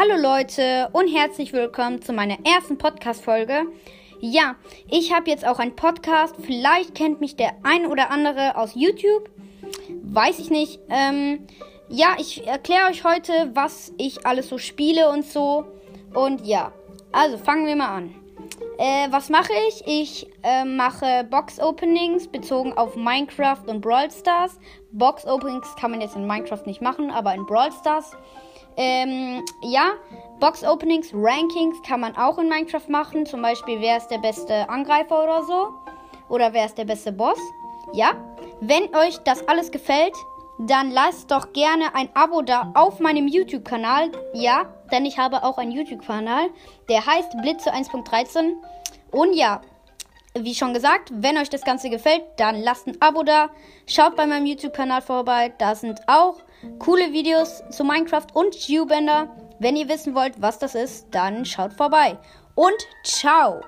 Hallo Leute und herzlich willkommen zu meiner ersten Podcast-Folge. Ja, ich habe jetzt auch einen Podcast. Vielleicht kennt mich der ein oder andere aus YouTube. Weiß ich nicht. Ähm, ja, ich erkläre euch heute, was ich alles so spiele und so. Und ja, also fangen wir mal an. Äh, was mache ich? Ich äh, mache Box-Openings bezogen auf Minecraft und Brawl Stars. Box-Openings kann man jetzt in Minecraft nicht machen, aber in Brawl Stars. Ähm, ja, Box-Openings, Rankings kann man auch in Minecraft machen. Zum Beispiel, wer ist der beste Angreifer oder so. Oder wer ist der beste Boss. Ja, wenn euch das alles gefällt, dann lasst doch gerne ein Abo da auf meinem YouTube-Kanal. Ja, denn ich habe auch einen YouTube-Kanal, der heißt Blitze 1.13. Und ja, wie schon gesagt, wenn euch das Ganze gefällt, dann lasst ein Abo da. Schaut bei meinem YouTube-Kanal vorbei. Da sind auch coole Videos zu Minecraft und Geobender. Wenn ihr wissen wollt, was das ist, dann schaut vorbei. Und ciao!